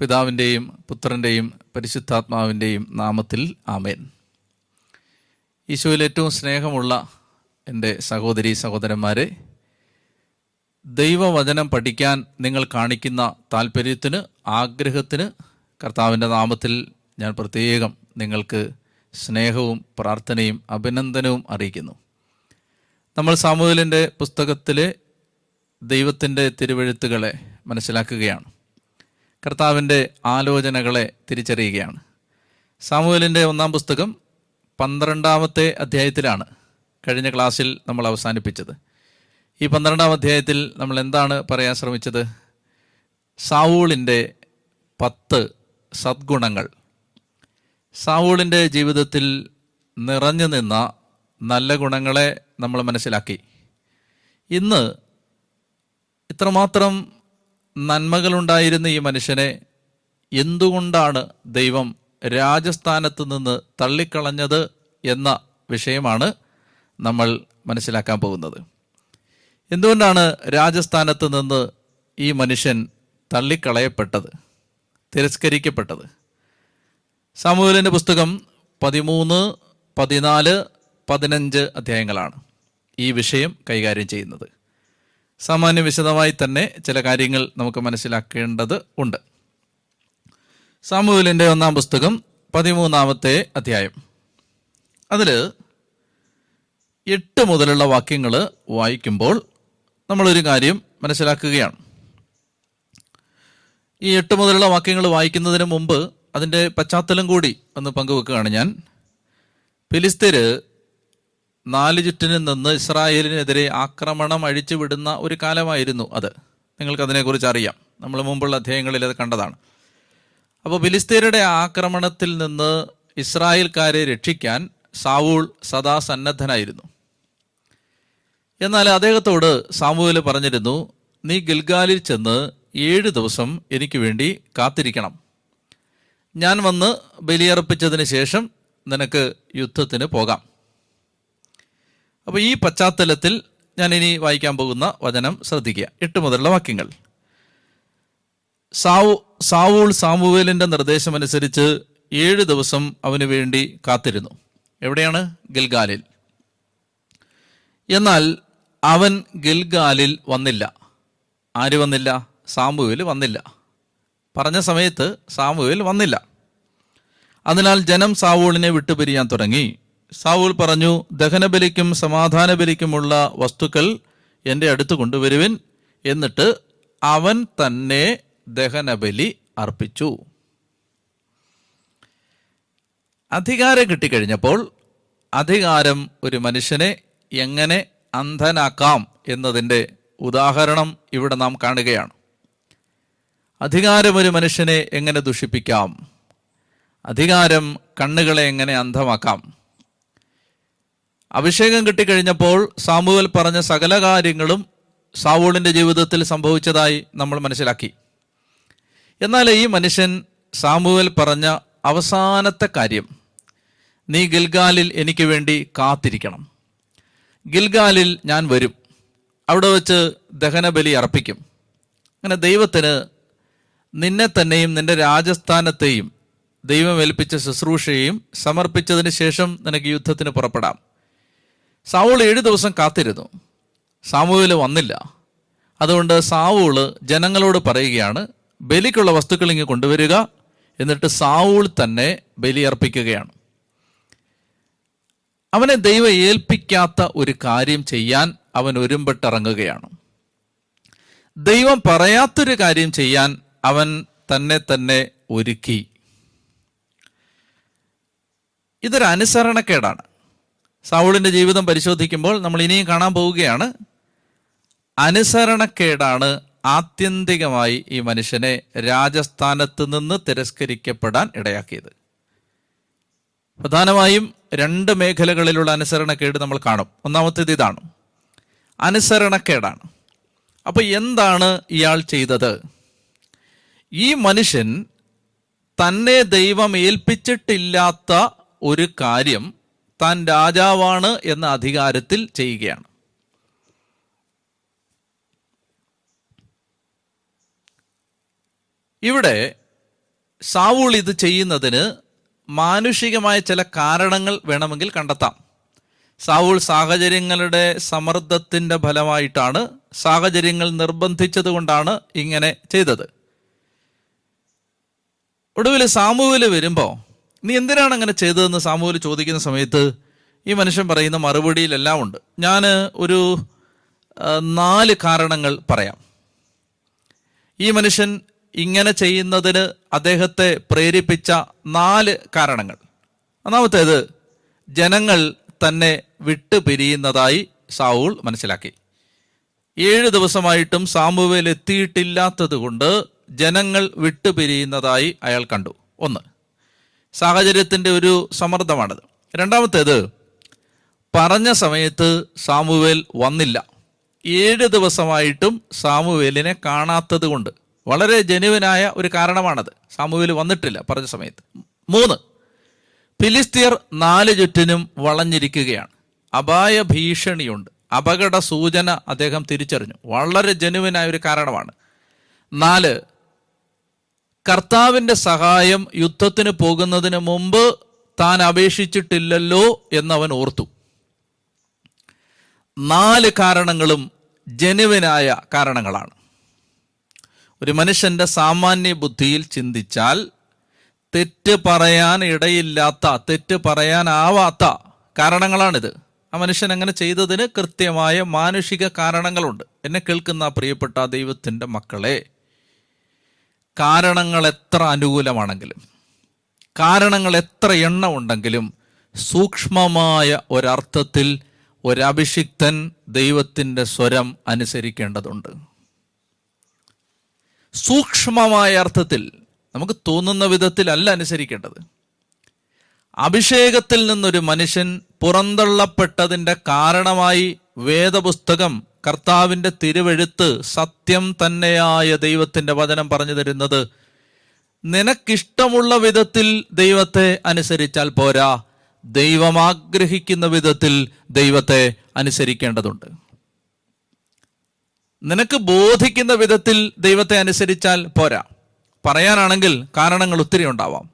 പിതാവിന്റെയും പുത്രന്റെയും പരിശുദ്ധാത്മാവിന്റെയും നാമത്തിൽ ആമേൻ. ഈശോയിൽ ഏറ്റവും സ്നേഹമുള്ള എന്റെ സഹോദരി സഹോദരന്മാരെ ദൈവവചനം പഠിക്കാൻ നിങ്ങൾ കാണിക്കുന്ന താല്പര്യത്തിന് ആഗ്രഹത്തിന് കർത്താവിന്റെ നാമത്തിൽ ഞാൻ പ്രത്യേകം നിങ്ങൾക്ക് സ്നേഹവും പ്രാർത്ഥനയും അഭിനന്ദനവും അറിയിക്കുന്നു. നമ്മൾ സാമൂഹലിന്റെ പുസ്തകത്തിലെ ദൈവത്തിന്റെ തിരുവഴുത്തുകളെ മനസ്സിലാക്കുകയാണ്. കർത്താവിന്റെ ആലോചനകളെ തിരിച്ചറിയുകയാണ്. സാമൂഹലിന്റെ ഒന്നാം പുസ്തകം പന്ത്രണ്ടാമത്തെ അധ്യായത്തിലാണ് കഴിഞ്ഞ ക്ലാസ്സിൽ നമ്മൾ അവസാനിപ്പിച്ചത്. ഈ പന്ത്രണ്ടാം അധ്യായത്തിൽ നമ്മൾ എന്താണ് പറയാൻ ശ്രമിച്ചത്? സാവൂളിന്റെ പത്ത് സദ്ഗുണങ്ങൾ. സാവൂളിന്റെ ജീവിതത്തിൽ നിറഞ്ഞു നിന്ന നല്ല ഗുണങ്ങളെ നമ്മൾ മനസ്സിലാക്കി. ഇന്ന് ഇത്രമാത്രം നന്മകളുണ്ടായിരുന്ന ഈ മനുഷ്യനെ എന്തുകൊണ്ടാണ് ദൈവം രാജസ്ഥാനത്ത് നിന്ന് തള്ളിക്കളഞ്ഞത് എന്ന വിഷയമാണ് നമ്മൾ മനസ്സിലാക്കാൻ പോകുന്നത്. എന്തുകൊണ്ടാണ് രാജസ്ഥാനത്ത് നിന്ന് ഈ മനുഷ്യൻ തള്ളിക്കളയപ്പെട്ടത് തിരസ്കരിക്കപ്പെട്ടത്? സാമൂഹലിന്റെ പുസ്തകം പതിമൂന്ന് പതിനാല് പതിനഞ്ച് അധ്യായങ്ങളാണ് ഈ വിഷയം കൈകാര്യം ചെയ്യുന്നത്. സാമാന്യ വിശദമായി തന്നെ ചില കാര്യങ്ങൾ നമുക്ക് മനസ്സിലാക്കേണ്ടത് ഉണ്ട്. സാമൂഹലിന്റെ ഒന്നാം പുസ്തകം പതിമൂന്നാമത്തെ അധ്യായം. അതിൽ എട്ട് മുതലുള്ള വാക്യങ്ങൾ വായിക്കുമ്പോൾ നമ്മളൊരു കാര്യം മനസ്സിലാക്കുകയാണ്. ഈ എട്ട് മുതലുള്ള വാക്യങ്ങൾ വായിക്കുന്നതിന് മുമ്പ് അതിന്റെ പശ്ചാത്തലം കൂടി ഒന്ന് പങ്കുവെക്കുകയാണ് ഞാൻ. ഫിലിസ്തീര് നാല് ചുറ്റിനും നിന്ന് ഇസ്രായേലിനെതിരെ ആക്രമണം അഴിച്ചു വിടുന്ന ഒരു കാലമായിരുന്നു അത്. നിങ്ങൾക്ക് അതിനെക്കുറിച്ച് അറിയാം. നമ്മൾ മുമ്പുള്ള അധ്യായങ്ങളിൽ അത് കണ്ടതാണ്. അപ്പോൾ ഫിലിസ്തീനയുടെ ആക്രമണത്തിൽ നിന്ന് ഇസ്രായേൽക്കാരെ രക്ഷിക്കാൻ സാവൂൾ സദാ സന്നദ്ധനായിരുന്നു. എന്നാൽ അദ്ദേഹത്തോട് സാമൂഹൽ പറഞ്ഞിരുന്നു നീ ഗിൽഗാലിൽ ചെന്ന് ഏഴ് ദിവസം എനിക്ക് വേണ്ടി കാത്തിരിക്കണം. ഞാൻ വന്ന് ബലിയർപ്പിച്ചതിന് ശേഷം നിനക്ക് യുദ്ധത്തിന് പോകാം. അപ്പോൾ ഈ പശ്ചാത്തലത്തിൽ ഞാൻ ഇനി വായിക്കാൻ പോകുന്ന വചനം ശ്രദ്ധിക്കുക. എട്ട് മുതലുള്ള വാക്യങ്ങൾ. സാവു സാവൂൾ സാമുവേലിന്റെ നിർദ്ദേശമനുസരിച്ച് ഏഴ് ദിവസം അവന് വേണ്ടി കാത്തിരുന്നു. എവിടെയാണ്? ഗിൽഗാലിൽ. എന്നാൽ അവൻ ഗിൽഗാലിൽ വന്നില്ല. ആര് വന്നില്ല? സാമുവേൽ വന്നില്ല. പറഞ്ഞ സമയത്ത് സാമുവേൽ വന്നില്ല. അതിനാൽ ജനം സാവൂളിനെ വിട്ടുപിരിയാൻ തുടങ്ങി. സാവൂൾ പറഞ്ഞു ദഹനബലിക്കും സമാധാന ബലിക്കുമുള്ള വസ്തുക്കൾ എന്റെ അടുത്ത് കൊണ്ടുവരുവിൻ എന്നിട്ട് അവൻ തന്നെ ദഹനബലി അർപ്പിച്ചു. അധികാരം കിട്ടിക്കഴിഞ്ഞപ്പോൾ അധികാരം ഒരു മനുഷ്യനെ എങ്ങനെ അന്ധനാക്കാം എന്നതിന്റെ ഉദാഹരണം ഇവിടെ നാം കാണുകയാണ്. അധികാരം ഒരു മനുഷ്യനെ എങ്ങനെ ദുഷിപ്പിക്കാം? അധികാരം കണ്ണുകളെ എങ്ങനെ അന്ധമാക്കാം? അഭിഷേകം കിട്ടിക്കഴിഞ്ഞപ്പോൾ സാമുവൽ പറഞ്ഞ സകല കാര്യങ്ങളും സാവൂളിന്റെ ജീവിതത്തിൽ സംഭവിച്ചതായി നമ്മൾ മനസ്സിലാക്കി. എന്നാൽ ഈ മനുഷ്യൻ സാമുവൽ പറഞ്ഞ അവസാനത്തെ കാര്യം നീ ഗിൽഗാലിൽ എനിക്ക് വേണ്ടി കാത്തിരിക്കണം. ഗിൽഗാലിൽ ഞാൻ വരും. അവിടെ വെച്ച് ദഹനബലി അർപ്പിക്കും. അങ്ങനെ ദൈവത്തിന് നിന്നെ തന്നെയും നിന്റെ രാജസ്ഥാനത്തെയും ദൈവം ഏൽപ്പിച്ച സമർപ്പിച്ചതിന് ശേഷം നിനക്ക് യുദ്ധത്തിന് പുറപ്പെടാം. സാവൂൾ ഏഴു ദിവസം കാത്തിരുന്നു. സാമൂഹിൽ വന്നില്ല. അതുകൊണ്ട് സാവൂൾ ജനങ്ങളോട് പറയുകയാണ് ബലിക്കുള്ള വസ്തുക്കൾ ഇങ്ങ് കൊണ്ടുവരിക എന്നിട്ട് സാവൂൾ തന്നെ ബലിയർപ്പിക്കുകയാണ് അവനെ ദൈവം ഏൽപ്പിക്കാത്ത ഒരു കാര്യം ചെയ്യാൻ അവൻ ഒരുമ്പെട്ടിറങ്ങുകയാണ്. ദൈവം പറയാത്തൊരു കാര്യം ചെയ്യാൻ അവൻ തന്നെ തന്നെ ഒരുക്കി. ഇതൊരു അനുസരണക്കേടാണ്. സാവൂളിന്റെ ജീവിതം പരിശോധിക്കുമ്പോൾ നമ്മൾ ഇനിയും കാണാൻ പോവുകയാണ്. അനുസരണക്കേടാണ് ആത്യന്തികമായി ഈ മനുഷ്യനെ രാജസ്ഥാനത്ത് നിന്ന് തിരസ്കരിക്കപ്പെടാൻ ഇടയാക്കിയത്. പ്രധാനമായും രണ്ട് മേഖലകളിലുള്ള അനുസരണക്കേട് നമ്മൾ കാണും. ഒന്നാമത്തേത് ഇതാണ്. അനുസരണക്കേടാണ്. അപ്പൊ എന്താണ് ഇയാൾ ചെയ്തത്? ഈ മനുഷ്യൻ തന്നെ ദൈവം ഏൽപ്പിച്ചിട്ടില്ലാത്ത ഒരു കാര്യം താൻ രാജാവാണ് എന്ന അധികാരത്തിൽ ചെയ്യുകയാണ്. ഇവിടെ സാവൂൾ ഇത് ചെയ്യുന്നതിന് മാനുഷികമായ ചില കാരണങ്ങൾ വേണമെങ്കിൽ കണ്ടെത്താം. സാവൂൾ സാഹചര്യങ്ങളുടെ സമ്മർദ്ദത്തിന്റെ ഫലമായിട്ടാണ് സാഹചര്യങ്ങൾ നിർബന്ധിച്ചതുകൊണ്ടാണ് ഇങ്ങനെ ചെയ്തത്. ഒടുവിൽ സാമൂവിൽ വരുമ്പോ നീ എന്തിനാണ് അങ്ങനെ ചെയ്തതെന്ന് സാമൂഹ്യൽ ചോദിക്കുന്ന സമയത്ത് ഈ മനുഷ്യൻ പറയുന്ന മറുപടിയിലെല്ലാം ഉണ്ട് ഞാൻ ഒരു നാല് കാരണങ്ങൾ പറയാം. ഈ മനുഷ്യൻ ഇങ്ങനെ ചെയ്യുന്നതിന് അദ്ദേഹത്തെ പ്രേരിപ്പിച്ച നാല് കാരണങ്ങൾ. ഒന്നാമത്തേത് ജനങ്ങൾ തന്നെ വിട്ടുപിരിയുന്നതായി സാവൂൾ മനസ്സിലാക്കി. ഏഴ് ദിവസമായിട്ടും സാമുവേൽ എത്തിയിട്ടില്ലാത്തത് കൊണ്ട് ജനങ്ങൾ വിട്ടുപിരിയുന്നതായി അയാൾ കണ്ടു. ഒന്ന് സാഹചര്യത്തിന്റെ ഒരു സമ്മർദ്ദമാണത്. രണ്ടാമത്തേത് പറഞ്ഞ സമയത്ത് സാമുവേൽ വന്നില്ല. ഏഴ് ദിവസമായിട്ടും സാമുവേലിനെ കാണാത്തത് കൊണ്ട്. വളരെ ജനുവനായ ഒരു കാരണമാണത്. സാമുവേൽ വന്നിട്ടില്ല പറഞ്ഞ സമയത്ത്. മൂന്ന് ഫിലിസ്തീർ നാല് ചുറ്റിനും വളഞ്ഞിരിക്കുകയാണ്. അപായ ഭീഷണിയുണ്ട്. അപകട സൂചന അദ്ദേഹം തിരിച്ചറിഞ്ഞു. വളരെ ജനുവനായ ഒരു കാരണമാണ്. നാല് കർത്താവിന്റെ സഹായം യുദ്ധത്തിന് പോകുന്നതിന് മുമ്പ് താൻ അപേക്ഷിച്ചിട്ടില്ലല്ലോ എന്നവൻ ഓർത്തു. നാല് കാരണങ്ങളും ജനുവിനായ കാരണങ്ങളാണ്. ഒരു മനുഷ്യന്റെ സാമാന്യ ബുദ്ധിയിൽ ചിന്തിച്ചാൽ തെറ്റ് പറയാൻ ഇടയില്ലാത്ത തെറ്റ് പറയാനാവാത്ത കാരണങ്ങളാണിത്. ആ മനുഷ്യൻ അങ്ങനെ ചെയ്തതിന് കൃത്യമായ മാനുഷിക കാരണങ്ങളുണ്ട്. എന്നെ കേൾക്കുന്ന പ്രിയപ്പെട്ട ദൈവത്തിന്റെ മക്കളെ കാരണങ്ങൾ എത്ര അനുകൂലമാണെങ്കിലും കാരണങ്ങൾ എത്ര എണ്ണം ഉണ്ടെങ്കിലും സൂക്ഷ്മമായ ഒരർത്ഥത്തിൽ ഒരഭിഷിക്തൻ ദൈവത്തിന്റെ സ്വരം അനുസരിക്കേണ്ടതുണ്ട്. സൂക്ഷ്മമായ അർത്ഥത്തിൽ നമുക്ക് തോന്നുന്ന വിധത്തിലല്ല അനുസരിക്കേണ്ടത്. അഭിഷേകത്തിൽ നിന്നൊരു മനുഷ്യൻ പുറന്തള്ളപ്പെട്ടതിന്റെ കാരണമായി വേദപുസ്തകം കർത്താവിന്റെ തിരുവെഴുത്ത് സത്യം തന്നെയായ ദൈവത്തിന്റെ വചനം പറഞ്ഞു തരുന്നത്. നിനക്കിഷ്ടമുള്ള വിധത്തിൽ ദൈവത്തെ അനുസരിച്ചാൽ പോരാ. ദൈവം ആഗ്രഹിക്കുന്ന വിധത്തിൽ ദൈവത്തെ അനുസരിക്കേണ്ടതുണ്ട്. നിനക്ക് ബോധിക്കുന്ന വിധത്തിൽ ദൈവത്തെ അനുസരിച്ചാൽ പോരാ. പറയാനാണെങ്കിൽ കാരണങ്ങൾ ഒത്തിരി ഉണ്ടാവാം.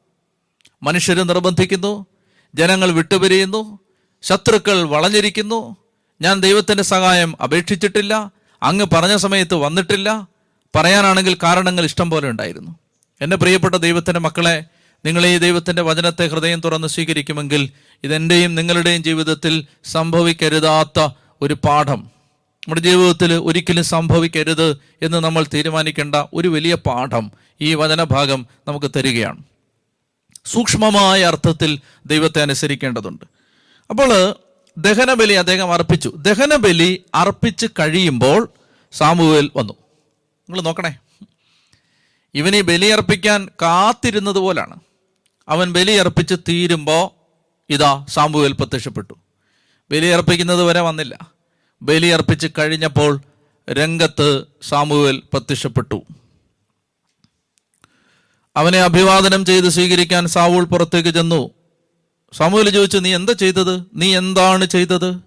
മനുഷ്യർ നിർബന്ധിക്കുന്നു ജനങ്ങൾ വിട്ടുപിരിയുന്നു ശത്രുക്കൾ വളഞ്ഞിരിക്കുന്നു ഞാൻ ദൈവത്തിന്റെ സഹായം അപേക്ഷിച്ചിട്ടില്ല അങ്ങ് പറഞ്ഞ സമയത്ത് വന്നിട്ടില്ല. പറയാനാണെങ്കിൽ കാരണങ്ങൾ ഇഷ്ടം പോലെ ഉണ്ടായിരുന്നു. എന്റെ പ്രിയപ്പെട്ട ദൈവത്തിന്റെ മക്കളെ നിങ്ങൾ ഈ ദൈവത്തിന്റെ വചനത്തെ ഹൃദയം തുറന്ന് സ്വീകരിക്കുമെങ്കിൽ ഇതെന്റെയും നിങ്ങളുടെയും ജീവിതത്തിൽ സംഭവിക്കരുതാത്ത ഒരു പാഠം. നമ്മുടെ ജീവിതത്തിൽ ഒരിക്കലും സംഭവിക്കരുത് എന്ന് നമ്മൾ തീരുമാനിക്കേണ്ട ഒരു വലിയ പാഠം ഈ വചനഭാഗം നമുക്ക് തരികയാണ്. സൂക്ഷ്മമായ അർത്ഥത്തിൽ ദൈവത്തെ അനുസരിക്കേണ്ടതുണ്ട്. അപ്പോൾ ദഹനബലി അദ്ദേഹം അർപ്പിച്ചു. ദഹനബലി അർപ്പിച്ച് കഴിയുമ്പോൾ സാമുവേൽ വന്നു. നിങ്ങൾ നോക്കണേ. ഇവന് ബലിയർപ്പിക്കാൻ കാത്തിരുന്നത് പോലാണ്. അവൻ ബലിയർപ്പിച്ച് തീരുമ്പോൾ ഇതാ സാമുവേൽ പ്രത്യക്ഷപ്പെട്ടു. ബലിയർപ്പിക്കുന്നത് വരെ വന്നില്ല. ബലിയർപ്പിച്ച് കഴിഞ്ഞപ്പോൾ രംഗത്ത് സാമുവേൽ പ്രത്യക്ഷപ്പെട്ടു. അവനെ അഭിവാദനം ചെയ്ത് സ്വീകരിക്കാൻ സാവൂൾ പുറത്തേക്ക് ചെന്നു. സാമുവേൽ ചോദിച്ചു നീ എന്താ ചെയ്തത്? നീ എന്താണ് ചെയ്തത്?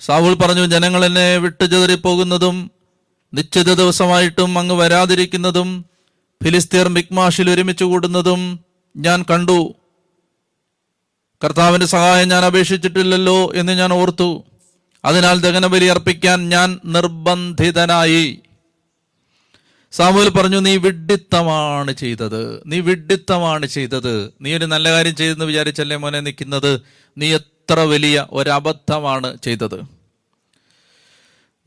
സാവൂൾ പറഞ്ഞു ജനങ്ങൾ എന്നെ വിട്ടുചെതറിപ്പോകുന്നതും നിശ്ചിത ദിവസമായിട്ടും അങ്ങ് വരാതിരിക്കുന്നതും ഫിലിസ്തീർ മിക്മാഷിൽ ഒരുമിച്ച് കൂടുന്നതും ഞാൻ കണ്ടു. കർത്താവിന്റെ സഹായം ഞാൻ അപേക്ഷിച്ചിട്ടില്ലല്ലോ എന്ന് ഞാൻ ഓർത്തു. അതിനാൽ ദഹനബലി അർപ്പിക്കാൻ ഞാൻ നിർബന്ധിതനായി. സാമുവൽ പറഞ്ഞു നീ വിഡിത്തമാണ് ചെയ്തത്. നീ വിഡിത്തമാണ് ചെയ്തത്. നീ ഒരു നല്ല കാര്യം ചെയ്തെന്ന് വിചാരിച്ചല്ലേ മോനെ നിൽക്കുന്നത്? നീ എത്ര വലിയ ഒരബദ്ധമാണ് ചെയ്തത്.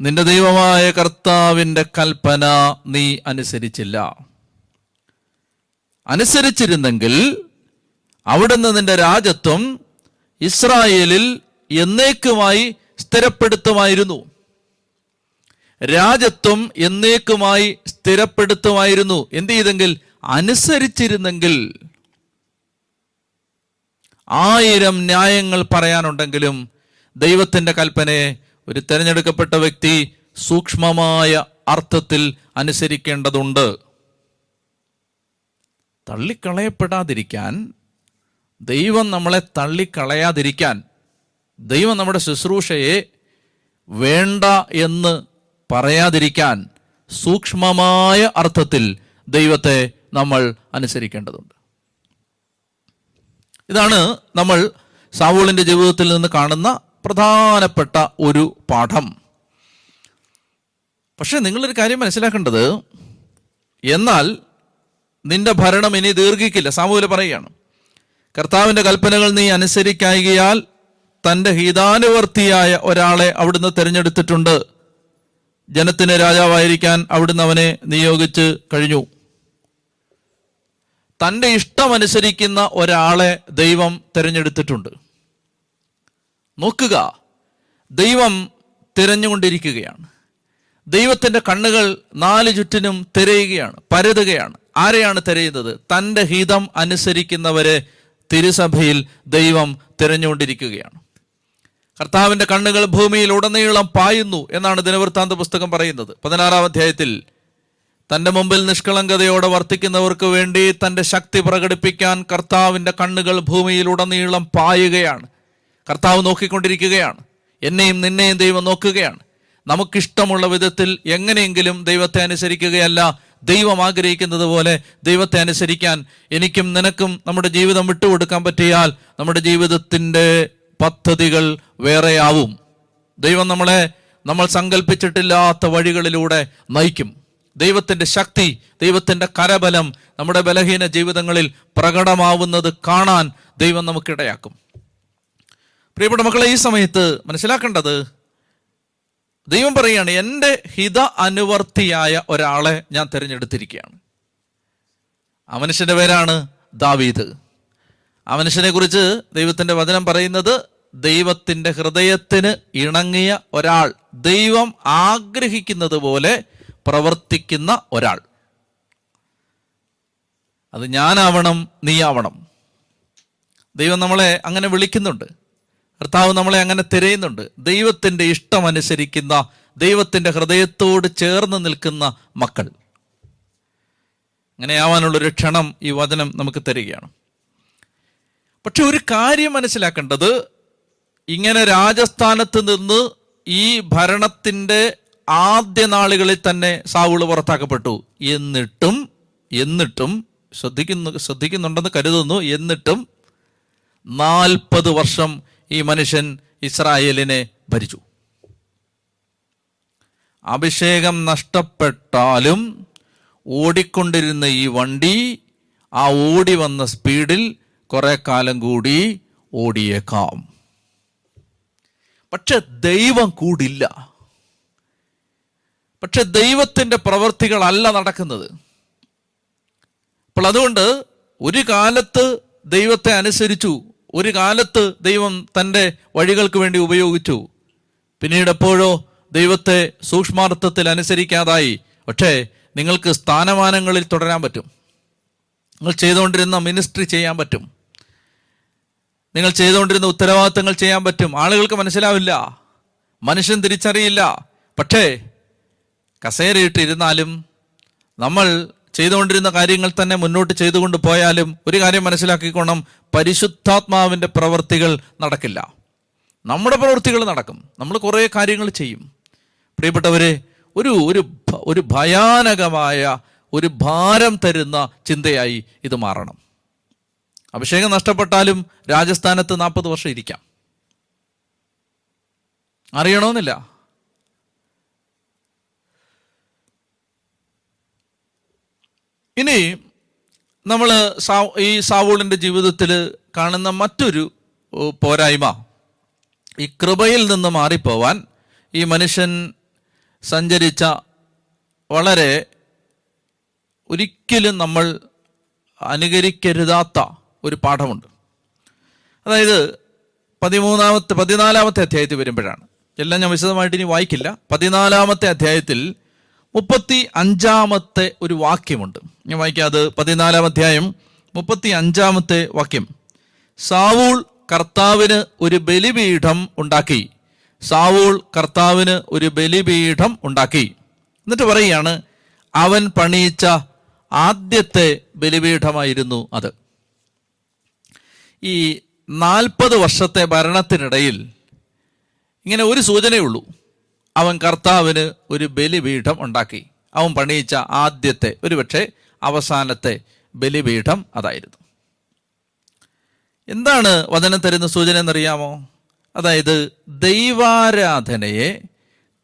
നിന്റെ ദൈവമായ കർത്താവിന്റെ കൽപ്പന നീ അനുസരിച്ചില്ല. അനുസരിച്ചിരുന്നെങ്കിൽ അവിടുന്ന് നിന്റെ രാജ്യത്വം ഇസ്രായേലിൽ എന്നേക്കുമായി സ്ഥിരപ്പെടുത്തുമായിരുന്നു. രാജത്വം എന്നേക്കുമായി സ്ഥിരപ്പെടുത്തുമായിരുന്നു. എന്ത് ചെയ്തെങ്കിൽ? അനുസരിച്ചിരുന്നെങ്കിൽ ആയിരം ന്യായങ്ങൾ പറയാനുണ്ടെങ്കിലും ദൈവത്തിന്റെ കൽപ്പനയെ ഒരു തിരഞ്ഞെടുക്കപ്പെട്ട വ്യക്തി സൂക്ഷ്മമായ അർത്ഥത്തിൽ അനുസരിക്കേണ്ടതുണ്ട്. തള്ളിക്കളയപ്പെടാതിരിക്കാൻ ദൈവം നമ്മളെ തള്ളിക്കളയാതിരിക്കാൻ ദൈവം നമ്മുടെ ശുശ്രൂഷയെ വേണ്ട എന്ന് പറയാതിരിക്കാൻ സൂക്ഷ്മമായ അർത്ഥത്തിൽ ദൈവത്തെ നമ്മൾ അനുസരിക്കേണ്ടതുണ്ട്. ഇതാണ് നമ്മൾ സാവൂളിന്റെ ജീവിതത്തിൽ നിന്ന് കാണുന്ന പ്രധാനപ്പെട്ട ഒരു പാഠം. പക്ഷെ നിങ്ങളൊരു കാര്യം മനസ്സിലാക്കേണ്ടത് എന്നാൽ നിന്റെ ഭരണം ഇനി ദീർഘിക്കില്ല. സാമൂഹ്യ പറയുകയാണ് കർത്താവിന്റെ കൽപ്പനകൾ നീ അനുസരിക്കായികയാൽ തന്റെ ഹിതാനുവർത്തിയായ ഒരാളെ അവിടുന്ന് തിരഞ്ഞെടുത്തിട്ടുണ്ട്. ജനത്തിന് രാജാവായിരിക്കാൻ അവിടുന്ന് അവനെ നിയോഗിച്ച് കഴിഞ്ഞു. തന്റെ ഇഷ്ടമനുസരിക്കുന്ന ഒരാളെ ദൈവം തിരഞ്ഞെടുത്തിട്ടുണ്ട്. നോക്കുക ദൈവം തിരഞ്ഞുകൊണ്ടിരിക്കുകയാണ്. ദൈവത്തിന്റെ കണ്ണുകൾ നാല് ചുറ്റിനും തിരയുകയാണ് പരതുകയാണ്. ആരെയാണ് തിരയുന്നത്? തന്റെ ഹിതം അനുസരിക്കുന്നവരെ തിരുസഭയിൽ ദൈവം തിരഞ്ഞുകൊണ്ടിരിക്കുകയാണ്. കർത്താവിന്റെ കണ്ണുകൾ ഭൂമിയിൽ ഉടനീളം പായുന്നു എന്നാണ് ദിനവൃത്താന്ത പുസ്തകം പറയുന്നത്. പതിനാറാം അധ്യായത്തിൽ തന്റെ മുമ്പിൽ നിഷ്കളങ്കതയോടെ വർത്തിക്കുന്നവർക്ക് വേണ്ടി തന്റെ ശക്തി പ്രകടിപ്പിക്കാൻ കർത്താവിന്റെ കണ്ണുകൾ ഭൂമിയിൽ ഉടനീളം പായുകയാണ്. കർത്താവ് നോക്കിക്കൊണ്ടിരിക്കുകയാണ്. എന്നെയും നിന്നെയും ദൈവം നോക്കുകയാണ്. നമുക്കിഷ്ടമുള്ള വിധത്തിൽ എങ്ങനെയെങ്കിലും ദൈവത്തെ അനുസരിക്കുകയല്ല ദൈവം ആഗ്രഹിക്കുന്നത് പോലെ ദൈവത്തെ അനുസരിക്കാൻ എനിക്കും നിനക്കും നമ്മുടെ ജീവിതം വിട്ടുകൊടുക്കാൻ പറ്റിയാൽ നമ്മുടെ ജീവിതത്തിന്റെ പദ്ധതികൾ വേറെയാവും. ദൈവം നമ്മളെ നമ്മൾ സങ്കല്പിച്ചിട്ടില്ലാത്ത വഴികളിലൂടെ നയിക്കും. ദൈവത്തിന്റെ ശക്തി ദൈവത്തിന്റെ കരബലം നമ്മുടെ ബലഹീന ജീവിതങ്ങളിൽ പ്രകടമാവുന്നത് കാണാൻ ദൈവം നമുക്കിടയാക്കും. പ്രിയപ്പെട്ട മക്കളെ ഈ സമയത്ത് മനസ്സിലാക്കേണ്ടത് ദൈവം പറയുകയാണ് എന്റെ ഹിത അനുവർത്തിയായ ഒരാളെ ഞാൻ തിരഞ്ഞെടുത്തിരിക്കുകയാണ്. ആ മനുഷ്യന്റെ പേരാണ് ദാവീദ്. ആ മനുഷ്യനെ കുറിച്ച് ദൈവത്തിന്റെ വചനം പറയുന്നത് ദൈവത്തിന്റെ ഹൃദയത്തിന് ഇണങ്ങിയ ഒരാൾ ദൈവം ആഗ്രഹിക്കുന്നത് പോലെ പ്രവർത്തിക്കുന്ന ഒരാൾ. അത് ഞാനാവണം നീയാവണം. ദൈവം നമ്മളെ അങ്ങനെ വിളിക്കുന്നുണ്ട്. കർത്താവ് നമ്മളെ അങ്ങനെ തിരയുന്നുണ്ട്. ദൈവത്തിന്റെ ഇഷ്ടമനുസരിക്കുന്ന ദൈവത്തിന്റെ ഹൃദയത്തോട് ചേർന്ന് നിൽക്കുന്ന മക്കൾ. അങ്ങനെയാവാനുള്ളൊരു ക്ഷണം ഈ വചനം നമുക്ക് തരികയാണ്. പക്ഷെ ഒരു കാര്യം മനസ്സിലാക്കേണ്ടത് ഇങ്ങനെ രാജസ്ഥാനത്ത് നിന്ന് ഈ ഭരണത്തിന്റെ ആദ്യ നാളുകളിൽ തന്നെ സാവുൾ പുറത്താക്കപ്പെട്ടു. എന്നിട്ടും എന്നിട്ടും ശ്രദ്ധിക്കുന്നു ശ്രദ്ധിക്കുന്നുണ്ടെന്ന് കരുതുന്നു എന്നിട്ടും നാൽപ്പത് വർഷം ഈ മനുഷ്യൻ ഇസ്രായേലിനെ ഭരിച്ചു. അഭിഷേകം നഷ്ടപ്പെട്ടാലും ഓടിക്കൊണ്ടിരുന്ന ഈ വണ്ടി ആ ഓടി വന്ന സ്പീഡിൽ കുറെ കാലം കൂടി ഓടിയേക്കാം. പക്ഷെ ദൈവം കൂടില്ല. പക്ഷെ ദൈവത്തിന്റെ പ്രവൃത്തികളല്ല നടക്കുന്നത്. അപ്പോൾ അതുകൊണ്ട് ഒരു കാലത്ത് ദൈവത്തെ അനുസരിച്ചു ഒരു കാലത്ത് ദൈവം തന്റെ വഴികൾക്ക് വേണ്ടി ഉപയോഗിച്ചു. പിന്നീട് എപ്പോഴോ ദൈവത്തെ സൂക്ഷ്മാർത്ഥത്തിൽ അനുസരിക്കാതായി. പക്ഷേ നിങ്ങൾക്ക് സ്ഥാനമാനങ്ങളിൽ തുടരാൻ പറ്റും. നിങ്ങൾ ചെയ്തുകൊണ്ടിരുന്ന മിനിസ്ട്രി ചെയ്യാൻ പറ്റും. നിങ്ങൾ ചെയ്തുകൊണ്ടിരുന്ന ഉത്തരവാദിത്തങ്ങൾ ചെയ്യാൻ പറ്റും. ആളുകൾക്ക് മനസ്സിലാവില്ല. മനുഷ്യൻ തിരിച്ചറിയില്ല. പക്ഷേ കസേരയിട്ട് ഇരുന്നാലും നമ്മൾ ചെയ്തുകൊണ്ടിരുന്ന കാര്യങ്ങൾ തന്നെ മുന്നോട്ട് ചെയ്തുകൊണ്ട് പോയാലും ഒരു കാര്യം മനസ്സിലാക്കിക്കോണം. പരിശുദ്ധാത്മാവിന്റെ പ്രവൃത്തികൾ നടക്കില്ല. നമ്മുടെ പ്രവൃത്തികൾ നടക്കും. നമ്മൾ കുറേ കാര്യങ്ങൾ ചെയ്യും. പ്രിയപ്പെട്ടവരെ ഒരു ഒരു ഒരു ഭയാനകമായ ഒരു ഭാരം തരുന്ന ചിന്തയായി ഇത് മാറണം. അഭിഷേകം നഷ്ടപ്പെട്ടാലും രാജസ്ഥാനത്ത് നാൽപ്പത് വർഷം ഇരിക്കാം. അറിയണമെന്നില്ല. ഇനി നമ്മൾ ഈ സാവൂളിന്റെ ജീവിതത്തിൽ കാണുന്ന മറ്റൊരു പോരായ്മ. ഈ കൃപയിൽ നിന്ന് മാറിപ്പോവാൻ ഈ മനുഷ്യൻ സഞ്ചരിച്ച വളരെ ഒരിക്കലും നമ്മൾ അനുകരിക്കരുതാത്ത ഒരു പാഠമുണ്ട്. അതായത് പതിമൂന്നാമത്തെ പതിനാലാമത്തെ അധ്യായത്തിൽ വരുമ്പോഴാണ്. എല്ലാം ഞാൻ വിശദമായിട്ട് ഇനി വായിക്കില്ല. പതിനാലാമത്തെ അധ്യായത്തിൽ മുപ്പത്തി അഞ്ചാമത്തെ ഒരു വാക്യമുണ്ട്. ഞാൻ വായിക്കാം അത്. പതിനാലാം അധ്യായം മുപ്പത്തി അഞ്ചാമത്തെ വാക്യം. സാവൂൾ കർത്താവിന് ഒരു ബലിപീഠം ഉണ്ടാക്കി. സാവൂൾ കർത്താവിന് ഒരു ബലിപീഠം ഉണ്ടാക്കി. എന്നിട്ട് പറയുകയാണ് അവൻ പണിയിച്ച ആദ്യത്തെ ബലിപീഠമായിരുന്നു അത്. ഈ നാൽപ്പത് വർഷത്തെ ഭരണത്തിനിടയിൽ ഇങ്ങനെ ഒരു സൂചനയുള്ളൂ അവൻ കർത്താവിന് ഒരു ബലിപീഠം ഉണ്ടാക്കി. അവൻ പണിയിച്ച ആദ്യത്തെ ഒരുപക്ഷെ അവസാനത്തെ ബലിപീഠം അതായിരുന്നു. എന്താണ് വചനം തരുന്ന സൂചന എന്നറിയാമോ? അതായത് ദൈവാരാധനയെ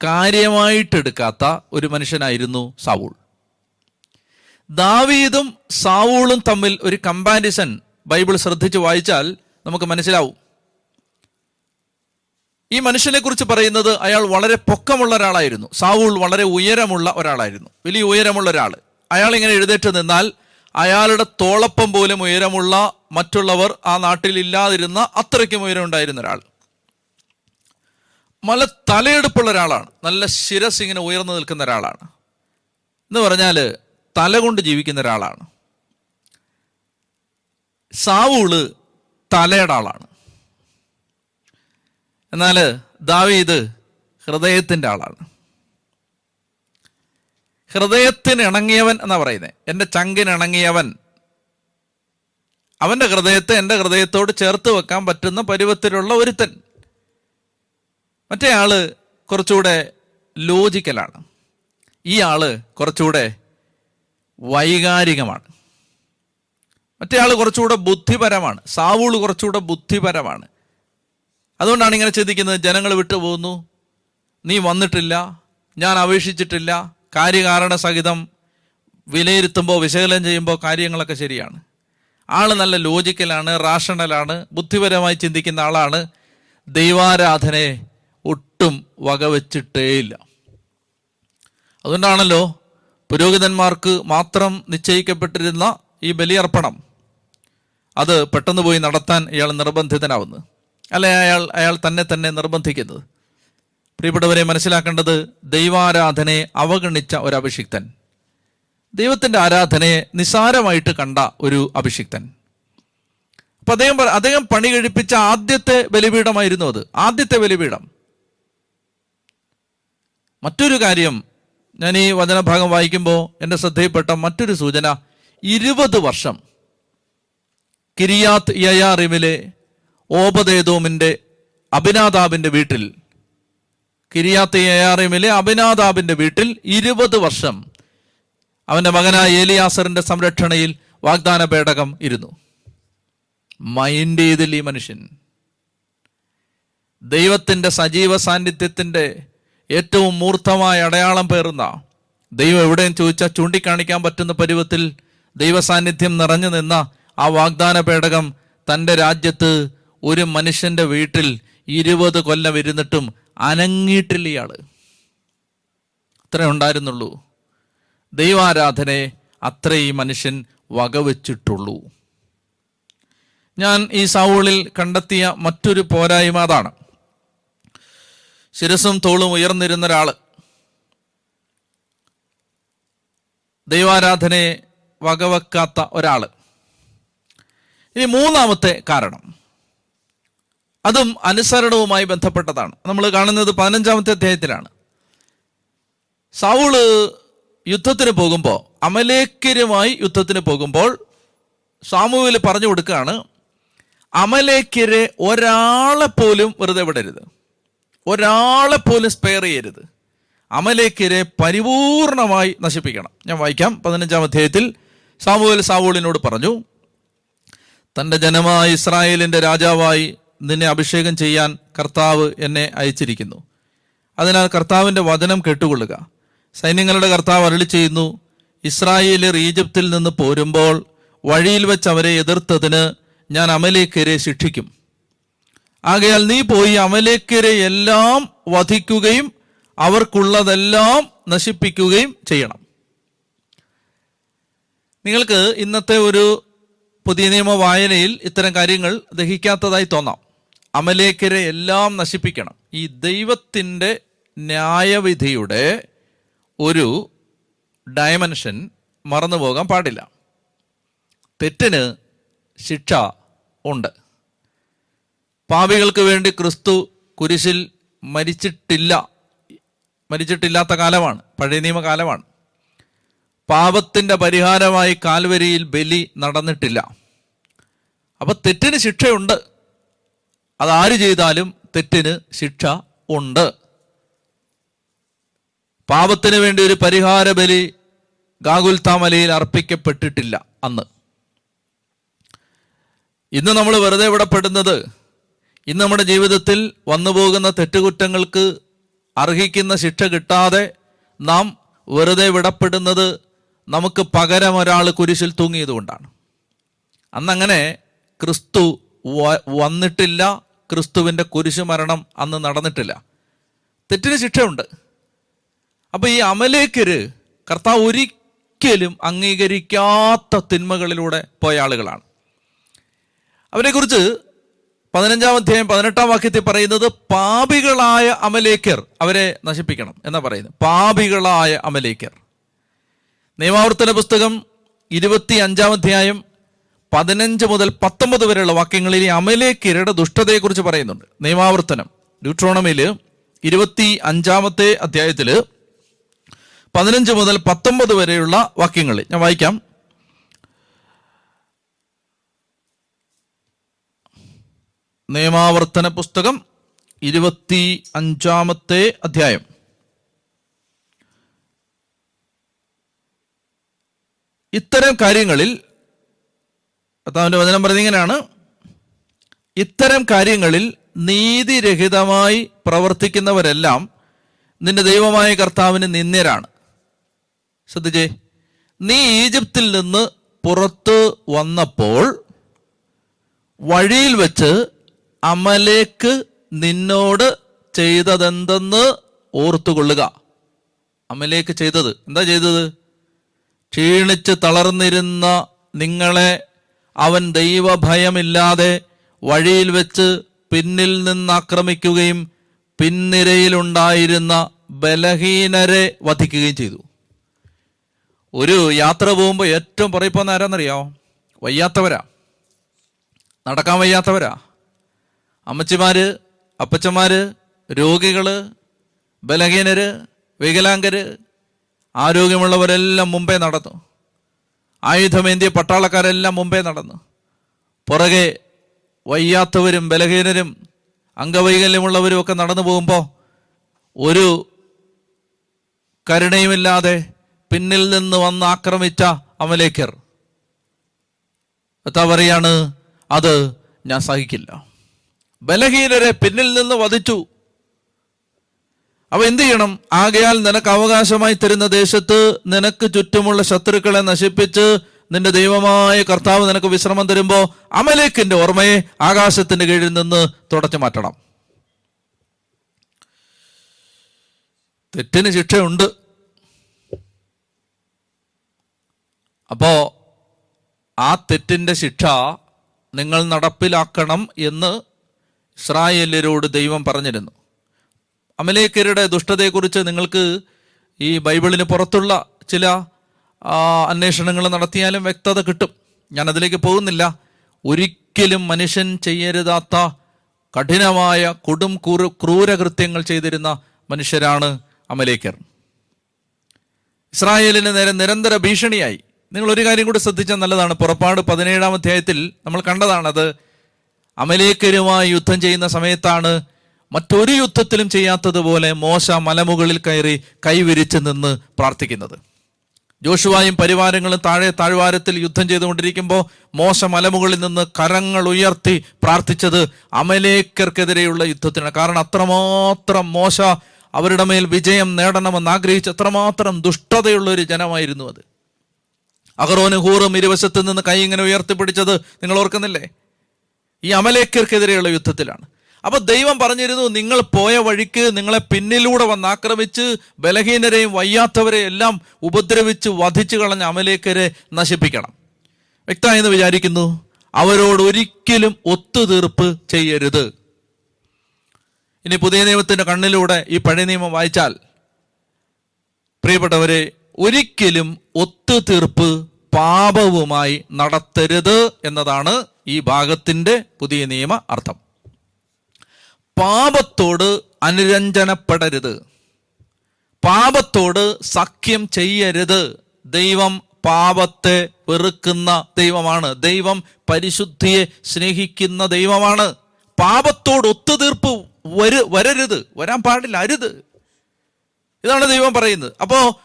കാര്യമായിട്ടെടുക്കാത്ത ഒരു മനുഷ്യനായിരുന്നു സാവൂൾ. ദാവീദും സാവൂളും തമ്മിൽ ഒരു കമ്പാരിസൺ ബൈബിൾ ശ്രദ്ധിച്ച് വായിച്ചാൽ നമുക്ക് മനസ്സിലാവും. ഈ മനുഷ്യനെ കുറിച്ച് പറയുന്നത് അയാൾ വളരെ പൊക്കമുള്ള ഒരാളായിരുന്നു. സാവൂൾ വളരെ ഉയരമുള്ള ഒരാളായിരുന്നു. വലിയ ഉയരമുള്ള ഒരാൾ അയാൾ ഇങ്ങനെ എഴുന്നേറ്റ് നിന്നാൽ അയാളുടെ തോളപ്പം പോലും ഉയരമുള്ള മറ്റുള്ളവർ ആ നാട്ടിൽ ഇല്ലാതിരുന്ന അത്രയ്ക്കും ഉയരം ഉണ്ടായിരുന്ന ഒരാൾ. നല്ല തലയെടുപ്പുള്ള ഒരാളാണ്. നല്ല ശിരസ് ഇങ്ങനെ ഉയർന്നു നിൽക്കുന്ന ഒരാളാണ്. എന്ന് പറഞ്ഞാൽ തല കൊണ്ട് ജീവിക്കുന്ന ഒരാളാണ്. സാവൂൾ തലയുടെ ആളാണ്. എന്നാൽ ദാവീദ് ഹൃദയത്തിന്റെ ആളാണ്. ഹൃദയത്തിന് ഇണങ്ങിയവൻ എന്നാ പറയുന്നത് എന്റെ ചങ്കിന് ഇണങ്ങിയവൻ. അവന്റെ ഹൃദയത്തെ എന്റെ ഹൃദയത്തോട് ചേർത്ത് വെക്കാൻ പറ്റുന്ന പരുവത്തിലുള്ള ഒരുത്തൻ. മറ്റേ ആൾ കുറച്ചുകൂടെ ലോജിക്കലാണ് ഈ ആൾ കുറച്ചുകൂടെ വൈകാരികമാണ്. മറ്റേ ആൾ കുറച്ചുകൂടെ ബുദ്ധിപരമാണ്. സാവൂൾ കുറച്ചുകൂടെ ബുദ്ധിപരമാണ്. അതുകൊണ്ടാണ് ഇങ്ങനെ ചിന്തിക്കുന്നത് ജനങ്ങൾ വിട്ടുപോകുന്നു നീ വന്നിട്ടില്ല ഞാൻ അപേക്ഷിച്ചിട്ടില്ല. കാര്യകാരണ സഹിതം വിലയിരുത്തുമ്പോൾ വിശകലനം ചെയ്യുമ്പോൾ കാര്യങ്ങളൊക്കെ ശരിയാണ്. ആൾ നല്ല ലോജിക്കലാണ് റാഷണലാണ് ബുദ്ധിപരമായി ചിന്തിക്കുന്ന ആളാണ്. ദൈവാരാധനയെ ഒട്ടും വകവെച്ചിട്ടേയില്ല അതുകൊണ്ടാണല്ലോ പുരോഹിതന്മാർക്ക് മാത്രം നിശ്ചയിക്കപ്പെട്ടിരുന്ന ഈ ബലിയർപ്പണം. അത് പെട്ടെന്ന് പോയി നടത്താൻ ഇയാൾ നിർബന്ധിതനാവുന്നത് അല്ലെ അയാൾ അയാൾ തന്നെ തന്നെ നിർബന്ധിക്കുന്നത്. പ്രിയപ്പെട്ടവരെ മനസ്സിലാക്കേണ്ടത് ദൈവാരാധനയെ അവഗണിച്ച ഒരു അഭിഷിക്തൻ ദൈവത്തിന്റെ ആരാധനയെ നിസാരമായിട്ട് കണ്ട ഒരു അഭിഷിക്തൻ. അപ്പം അദ്ദേഹം അദ്ദേഹം പണി കഴിപ്പിച്ച ആദ്യത്തെ ബലിപീഠമായിരുന്നു അത്. ആദ്യത്തെ ബലിപീഠം. മറ്റൊരു കാര്യം ഞാൻ ഈ വചനഭാഗം വായിക്കുമ്പോൾ എന്റെ ശ്രദ്ധയിൽപ്പെട്ട മറ്റൊരു സൂചന ഇരുപത് വർഷം. കിരിയാത്ത് യയാറിമിലെ ഓപദേദോമിന്റെ അഭിനാതാബിന്റെ വീട്ടിൽ. കിരിയാത്ത് യയാറിമിലെ അഭിനാതാബിന്റെ വീട്ടിൽ ഇരുപത് വർഷം അവന്റെ മകനായ ഏലിയാസറിന്റെ സംരക്ഷണയിൽ വാഗ്ദാന പേടകം ഇരുന്നു. മൈൻഡ് ചെയ്തില്ല ഈ മനുഷ്യൻ. ദൈവത്തിന്റെ സജീവ സാന്നിധ്യത്തിന്റെ ഏറ്റവും മൂർത്തമായ അടയാളം പേറുന്ന ദൈവം എവിടെയും ചോദിച്ചാൽ ചൂണ്ടിക്കാണിക്കാൻ പറ്റുന്ന പരുവത്തിൽ ദൈവ സാന്നിധ്യം നിറഞ്ഞു നിന്ന ആ വാഗ്ദാന പേടകം തന്റെ രാജ്യത്ത് ഒരു മനുഷ്യന്റെ വീട്ടിൽ ഇരുപത് കൊല്ലം ഇരുന്നിട്ടും അനങ്ങിയിട്ടില്ല ഇയാൾ അത്രേ ഉണ്ടായിരുന്നുള്ളൂ. ദൈവാരാധനയെ അത്രേ ഈ മനുഷ്യൻ വകവെച്ചിട്ടുള്ളൂ. ഞാൻ ഈ സൗളിൽ കണ്ടെത്തിയ മറ്റൊരു പോരായ്മ അതാണ്. ശിരസും തോളും ഉയർന്നിരുന്ന ഒരാൾ. ദൈവാരാധനയെ വകവെക്കാത്ത ഒരാൾ. ഇനി മൂന്നാമത്തെ കാരണം. അതും അനുസരണവുമായി ബന്ധപ്പെട്ടതാണ്. നമ്മൾ കാണുന്നത് പതിനഞ്ചാമത്തെ അധ്യായത്തിലാണ്. സൗൾ യുദ്ധത്തിന് പോകുമ്പോൾ അമലേക്കരുമായി യുദ്ധത്തിന് പോകുമ്പോൾ സാമുവിൽ പറഞ്ഞു കൊടുക്കുകയാണ് അമലേക്കരെ ഒരാളെ പോലും വെറുതെ വിടരുത്. ഒരാളെ പോലും സ്പെയർ ചെയ്യരുത്. അമലേക്കരെ പരിപൂർണമായി നശിപ്പിക്കണം. ഞാൻ വായിക്കാം. പതിനഞ്ചാം അധ്യായത്തിൽ സാമൂവൽ സാവൂളിനോട് പറഞ്ഞു തന്റെ ജനമായ ഇസ്രായേലിന്റെ രാജാവായി നിന്നെ അഭിഷേകം ചെയ്യാൻ കർത്താവ് എന്നെ അയച്ചിരിക്കുന്നു. അതിനാൽ കർത്താവിന്റെ വചനം കേട്ടുകൊള്ളുക. സൈന്യങ്ങളുടെ കർത്താവ് അരളി ചെയ്യുന്നു ഇസ്രായേലിയർ ഈജിപ്തിൽ നിന്ന് പോരുമ്പോൾ വഴിയിൽ വെച്ച് അവരെ എതിർത്തതിന് ഞാൻ അമലേക്കരെ ശിക്ഷിക്കും. ആകയാൽ നീ പോയി അമലേക്കരെ എല്ലാം വധിക്കുകയും അവർക്കുള്ളതെല്ലാം നശിപ്പിക്കുകയും ചെയ്യണം. നിങ്ങൾക്ക് ഇന്നത്തെ ഒരു പുതിയ നിയമ വായനയിൽ ഇത്തരം കാര്യങ്ങൾ ദഹിക്കാത്തതായി തോന്നാം. അമലേക്കരെ എല്ലാം നശിപ്പിക്കണം. ഈ ദൈവത്തിന്റെ ന്യായവിധിയുടെ ഒരു ഡയമെൻഷൻ മറന്നു പോകാൻ പാടില്ല. തെറ്റിന് ശിക്ഷ ഉണ്ട്. പാപികൾക്ക് വേണ്ടി ക്രിസ്തു കുരിശിൽ മരിച്ചിട്ടില്ല. മരിച്ചിട്ടില്ലാത്ത കാലമാണ്. പഴയ നിയമ കാലമാണ് പാപത്തിന്റെ പരിഹാരമായി കാൽവരിയിൽ ബലി നടന്നിട്ടില്ല. അപ്പം തെറ്റിന് ശിക്ഷയുണ്ട്. അതാര് ചെയ്താലും തെറ്റിന് ശിക്ഷ ഉണ്ട്. പാപത്തിന് വേണ്ടി ഒരു പരിഹാര ബലി ഗാഗുൽത്താമലയിൽ അർപ്പിക്കപ്പെട്ടിട്ടില്ല അന്ന്. ഇന്ന് നമ്മൾ വെറുതെ ഇവിടെ പെടുന്നത് ഇന്ന് നമ്മുടെ ജീവിതത്തിൽ വന്നു പോകുന്ന തെറ്റുകുറ്റങ്ങൾക്ക് അർഹിക്കുന്ന ശിക്ഷ കിട്ടാതെ നാം വെറുതെ വിടപ്പെടുന്നത് നമുക്ക് പകരം ഒരാൾ കുരിശിൽ തൂങ്ങിയതുകൊണ്ടാണ്. അന്നങ്ങനെ ക്രിസ്തു വന്നിട്ടില്ല ക്രിസ്തുവിന്റെ കുരിശു മരണം അന്ന് നടന്നിട്ടില്ല. തെറ്റിന് ശിക്ഷയുണ്ട്. അപ്പോൾ ഈ അമലേക്കര് കർത്താവ് ഒരിക്കലും അംഗീകരിക്കാത്ത തിന്മകളിലൂടെ പോയ ആളുകളാണ്. അവരെക്കുറിച്ച് പതിനഞ്ചാം അധ്യായം പതിനെട്ടാം വാക്യത്തിൽ പറയുന്നത് പാപികളായ അമലേക്കർ അവരെ നശിപ്പിക്കണം എന്നാ പറയുന്നത്. പാപികളായ അമലേക്കർ നിയമാവർത്തന പുസ്തകം ഇരുപത്തി അഞ്ചാം അധ്യായം പതിനഞ്ച് മുതൽ പത്തൊമ്പത് വരെയുള്ള വാക്യങ്ങളിൽ ഈ അമലേക്കരുടെ ദുഷ്ടതയെക്കുറിച്ച് പറയുന്നുണ്ട്. നിയമാവർത്തനം ഡ്യൂട്രോണമിൽ ഇരുപത്തി അഞ്ചാമത്തെ അധ്യായത്തിൽ പതിനഞ്ച് മുതൽ പത്തൊമ്പത് വരെയുള്ള വാക്യങ്ങൾ. ഞാൻ വായിക്കാം. നിയമാവർത്തന പുസ്തകം ഇരുപത്തി അഞ്ചാമത്തെ അധ്യായം. ഇത്തരം കാര്യങ്ങളിൽ കർത്താവിന്റെ വചനം പറയുന്നത് ഇങ്ങനെയാണ്. ഇത്തരം കാര്യങ്ങളിൽ നീതിരഹിതമായി പ്രവർത്തിക്കുന്നവരെല്ലാം നിന്റെ ദൈവമായ കർത്താവിന് നിന്ദ്യരാണ്. ശ്രദ്ധിച്ചേ. നീ ഈജിപ്തിൽ നിന്ന് പുറത്ത് വന്നപ്പോൾ വഴിയിൽ വെച്ച് അമലേക്ക് നിന്നോട് ചെയ്തതെന്തെന്ന് ഓർത്തുകൊള്ളുക. അമലേക്ക് ചെയ്തത്. എന്താ ചെയ്തത്? ക്ഷീണിച്ച് തളർന്നിരുന്ന നിങ്ങളെ അവൻ ദൈവഭയമില്ലാതെ വഴിയിൽ വെച്ച് പിന്നിൽ നിന്ന് ആക്രമിക്കുകയും പിൻനിരയിലുണ്ടായിരുന്ന ബലഹീനരെ വധിക്കുകയും ചെയ്തു. ഒരു യാത്ര പോകുമ്പോൾ ഏറ്റവും പറയപ്പോന്ന് ആരാന്നറിയോ? വയ്യാത്തവരാ. നടക്കാൻ വയ്യാത്തവരാ. അമ്മച്ചിമാര് അപ്പച്ചന്മാര് രോഗികൾ ബലഹീനര് വികലാംഗര് ആരോഗ്യമുള്ളവരെല്ലാം മുമ്പേ നടന്നു. ആയുധമേന്തിയ പട്ടാളക്കാരെല്ലാം മുമ്പേ നടന്നു. പുറകെ വയ്യാത്തവരും ബലഹീനരും അംഗവൈകല്യമുള്ളവരും ഒക്കെ നടന്നു പോകുമ്പോൾ ഒരു കരുണയുമില്ലാതെ പിന്നിൽ നിന്ന് വന്ന് ആക്രമിച്ച അമലേക്കർ എന്താ പറയാണ് അത് ഞാൻ സഹിക്കില്ല. ബലഹീനരെ പിന്നിൽ നിന്ന് വധിച്ചു. അപ്പൊ എന്ത് ചെയ്യണം? ആകയാൽ നിനക്ക് അവകാശമായി തരുന്ന ദേശത്ത് നിനക്ക് ചുറ്റുമുള്ള ശത്രുക്കളെ നശിപ്പിച്ച് നിന്റെ ദൈവമായ കർത്താവ് നിനക്ക് വിശ്രമം തരുമ്പോൾ അമലേക്കിന്റെ ഓർമ്മയെ ആകാശത്തിന്റെ കീഴിൽ നിന്ന് തുടച്ചു മാറ്റണം. തെറ്റിന് ശിക്ഷയുണ്ട്. അപ്പോ ആ തെറ്റിന്റെ ശിക്ഷ നിങ്ങൾ നടപ്പിലാക്കണം എന്ന് ഇസ്രായേലരോട് ദൈവം പറഞ്ഞിരുന്നു. അമലേക്കരുടെ ദുഷ്ടതയെക്കുറിച്ച് നിങ്ങൾക്ക് ഈ ബൈബിളിന് പുറത്തുള്ള ചില അന്വേഷണങ്ങൾ നടത്തിയാലും വ്യക്തത കിട്ടും. ഞാൻ അതിലേക്ക് പോകുന്നില്ല. ഒരിക്കലും മനുഷ്യൻ ചെയ്യരുതാത്ത കഠിനമായ കൊടും ക്രൂര ക്രൂരകൃത്യങ്ങൾ ചെയ്തിരുന്ന മനുഷ്യരാണ് അമലേക്കർ ഇസ്രായേലിന് നേരെ നിരന്തര ഭീഷണിയായി. നിങ്ങൾ ഒരു കാര്യം കൂടി ശ്രദ്ധിച്ചാൽ നല്ലതാണ്. പുറപ്പാട് പതിനേഴാം അധ്യായത്തിൽ നമ്മൾ കണ്ടതാണത്. അമലേക്കരുമായി യുദ്ധം ചെയ്യുന്ന സമയത്താണ് മറ്റൊരു യുദ്ധത്തിലും ചെയ്യാത്തതുപോലെ മോശ മലമുകളിൽ കയറി കൈവിരിച്ച് നിന്ന് പ്രാർത്ഥിക്കുന്നത്. ജോഷുവായും പരിവാരങ്ങളും താഴെ താഴ്വാരത്തിൽ യുദ്ധം ചെയ്തുകൊണ്ടിരിക്കുമ്പോൾ മോശ മലമുകളിൽ നിന്ന് കരങ്ങൾ ഉയർത്തി പ്രാർത്ഥിച്ചത് അമലേക്കർക്കെതിരെയുള്ള യുദ്ധത്തിനാണ്. കാരണം അത്രമാത്രം മോശ അവരുടെ മേൽ വിജയം നേടണമെന്ന് ആഗ്രഹിച്ച് അത്രമാത്രം ദുഷ്ടതയുള്ള ഒരു ജനമായിരുന്നു അത്. അഹറോനും ഹൂറും ഇരുവശത്ത് നിന്ന് കൈ ഇങ്ങനെ ഉയർത്തിപ്പിടിച്ചത് നിങ്ങൾ ഓർക്കുന്നില്ലേ? ഈ അമലേക്കർക്കെതിരെയുള്ള യുദ്ധത്തിലാണ്. അപ്പൊ ദൈവം പറഞ്ഞിരുന്നു നിങ്ങൾ പോയ വഴിക്ക് നിങ്ങളെ പിന്നിലൂടെ വന്ന് ആക്രമിച്ച് ബലഹീനരെയും വയ്യാത്തവരെയും എല്ലാം ഉപദ്രവിച്ച് വധിച്ചു കളഞ്ഞ അമലേക്കരെ നശിപ്പിക്കണം. വ്യക്തമായെന്ന് വിചാരിക്കുന്നു അവരോട് ഒരിക്കലും ഒത്തുതീർപ്പ് ചെയ്യരുത്. ഇനി പുതിയ നിയമത്തിന്റെ കണ്ണിലൂടെ ഈ പഴയ നിയമം വായിച്ചാൽ പ്രിയപ്പെട്ടവരെ ഒരിക്കലും ഒത്തുതീർപ്പ് പാപവുമായി നടത്തരുത് എന്നതാണ് ഈ ഭാഗത്തിന്റെ പുതിയ നിയമ അർത്ഥം. പാപത്തോട് അനുരഞ്ജനപ്പെടരുത്. പാപത്തോട് സഖ്യം ചെയ്യരുത്. ദൈവം പാപത്തെ വെറുക്കുന്ന ദൈവമാണ്. ദൈവം പരിശുദ്ധിയെ സ്നേഹിക്കുന്ന ദൈവമാണ്. പാപത്തോട് ഒത്തുതീർപ്പ് വരു വരരുത്. വരാൻ പാടില്ല അരുത്. ഇതാണ് ദൈവം പറയുന്നത്. അപ്പോ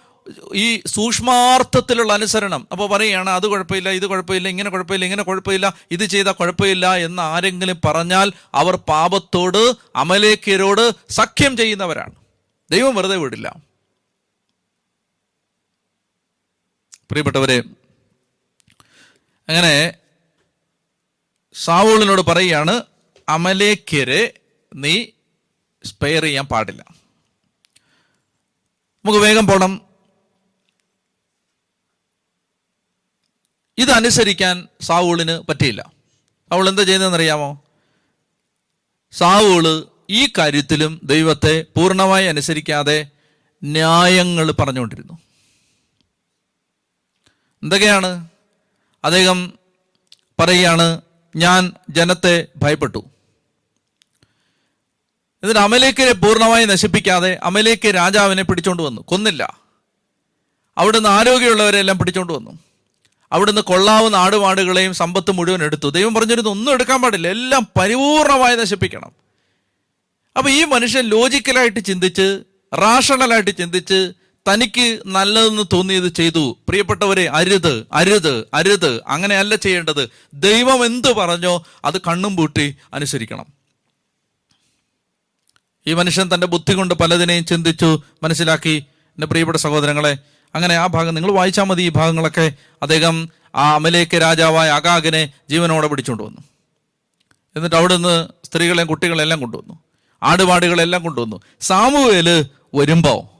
ഈ സൂക്ഷ്മാർത്ഥത്തിലുള്ള അനുസരണം. അപ്പോൾ പറയുകയാണ് അത് കുഴപ്പമില്ല ഇത് കുഴപ്പമില്ല ഇങ്ങനെ കുഴപ്പമില്ല ഇങ്ങനെ കുഴപ്പമില്ല ഇത് ചെയ്താൽ കുഴപ്പമില്ല എന്ന് ആരെങ്കിലും പറഞ്ഞാൽ അവർ പാപത്തോട് അമലേക്കരോട് സഖ്യം ചെയ്യുന്നവരാണ്. ദൈവം വെറുതെ വിടില്ല. പ്രിയപ്പെട്ടവരെ അങ്ങനെ സാവൂളിനോട് പറയുകയാണ് അമലേക്കരെ നീ സ്പെയർ ചെയ്യാൻ പാടില്ല. നമുക്ക് വേഗം പോണം. ഇതനുസരിക്കാൻ സാവൂളിന് പറ്റിയില്ല. അവൾ എന്താ ചെയ്യുന്നതെന്ന് അറിയാമോ സാവൂൾ ഈ കാര്യത്തിലും ദൈവത്തെ പൂർണമായി അനുസരിക്കാതെ ന്യായങ്ങൾ പറഞ്ഞുകൊണ്ടിരുന്നു. എന്തൊക്കെയാണ്? അദ്ദേഹം പറയുകയാണ് ഞാൻ ജനത്തെ ഭയപ്പെട്ടു. എന്നിട്ട് അമലേക്കരെ പൂർണമായി നശിപ്പിക്കാതെ അമലേക്ക് രാജാവിനെ പിടിച്ചോണ്ട് വന്നു. കൊന്നില്ല. അവിടുന്ന് ആരോഗ്യമുള്ളവരെല്ലാം പിടിച്ചോണ്ട് വന്നു. അവിടുന്ന് കൊള്ളാവുന്ന ആടുമാടുകളെയും സമ്പത്ത് മുഴുവൻ എടുത്തു. ദൈവം പറഞ്ഞിരുന്നു ഒന്നും എടുക്കാൻ പാടില്ല. എല്ലാം പരിപൂർണമായി നശിപ്പിക്കണം. അപ്പൊ ഈ മനുഷ്യൻ ലോജിക്കലായിട്ട് ചിന്തിച്ച് റാഷണലായിട്ട് ചിന്തിച്ച് തനിക്ക് നല്ലതെന്ന് തോന്നിയത് ചെയ്തു. പ്രിയപ്പെട്ടവരെ അരുത് അരുത് അരുത്. അങ്ങനെയല്ല ചെയ്യേണ്ടത്. ദൈവം എന്ത് പറഞ്ഞോ അത് കണ്ണും പൂട്ടി അനുസരിക്കണം. ഈ മനുഷ്യൻ തന്റെ ബുദ്ധി കൊണ്ട് പലതിനെയും ചിന്തിച്ചു മനസ്സിലാക്കി. എന്റെ പ്രിയപ്പെട്ട സഹോദരങ്ങളെ അങ്ങനെ ആ ഭാഗം നിങ്ങൾ വായിച്ചാൽ മതി. ഈ ഭാഗങ്ങളൊക്കെ അദ്ദേഹം ആ അമലേക്ക് രാജാവായ അഗാഗിനെ ജീവനോടെ പിടിച്ചുകൊണ്ട് വന്നു എന്നിട്ട് അവിടുന്ന് സ്ത്രീകളെയും കുട്ടികളെല്ലാം കൊണ്ടുവന്നു. ആടുപാടുകളെല്ലാം കൊണ്ടുവന്നു. സാമുവേൽ വരുമ്പോൾ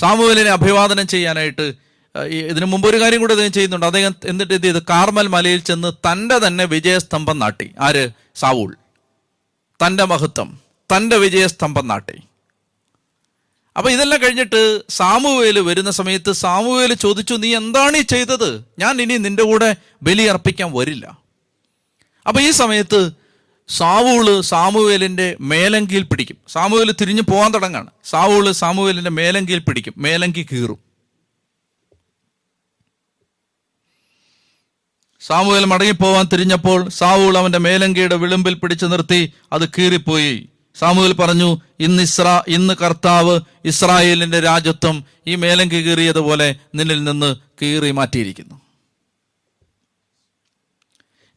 സാമുവേലിനെ അഭിവാദനം ചെയ്യാനായിട്ട് ഇതിനു മുമ്പ് ഒരു കാര്യം കൂടെ അദ്ദേഹം ചെയ്യുന്നുണ്ട്. അദ്ദേഹം എന്നിട്ട് എന്ത് ചെയ്തു? കാർമൽ മലയിൽ ചെന്ന് തന്റെ തന്നെ വിജയസ്തംഭം നാട്ടി. ആര്? സാവൂൾ. തന്റെ മഹത്വം. തന്റെ വിജയസ്തംഭം നാട്ടി. അപ്പൊ ഇതെല്ലാം കഴിഞ്ഞിട്ട് സാമുവേൽ വരുന്ന സമയത്ത് സാമുവേൽ ചോദിച്ചു നീ എന്താണ് ഈ ചെയ്തത്? ഞാൻ ഇനി നിന്റെ കൂടെ ബലി അർപ്പിക്കാൻ വരില്ല. അപ്പൊ ഈ സമയത്ത് സാവൂൾ സാമുവേലിന്റെ മേലങ്കിയിൽ പിടിക്കും. സാമുവേൽ തിരിഞ്ഞു പോകാൻ തുടങ്ങാണ്. സാവൂൾ സാമുവേലിന്റെ മേലങ്കിയിൽ പിടിക്കും. മേലങ്കി കീറും. സാമുവേൽ മടങ്ങിപ്പോവാൻ തിരിഞ്ഞപ്പോൾ സാവൂൾ അവന്റെ മേലങ്കിയുടെ വിളിമ്പിൽ പിടിച്ചു നിർത്തി അത് കീറിപ്പോയി. സാമുവേൽ പറഞ്ഞു ഇന്ന് ഇസ്രാ ഇന്ന് കർത്താവ് ഇസ്രായേലിന്റെ രാജ്യത്വം ഈ മേലങ്കി കീറിയതുപോലെ നിന്നിൽ നിന്ന് കീറി മാറ്റിയിരിക്കുന്നു.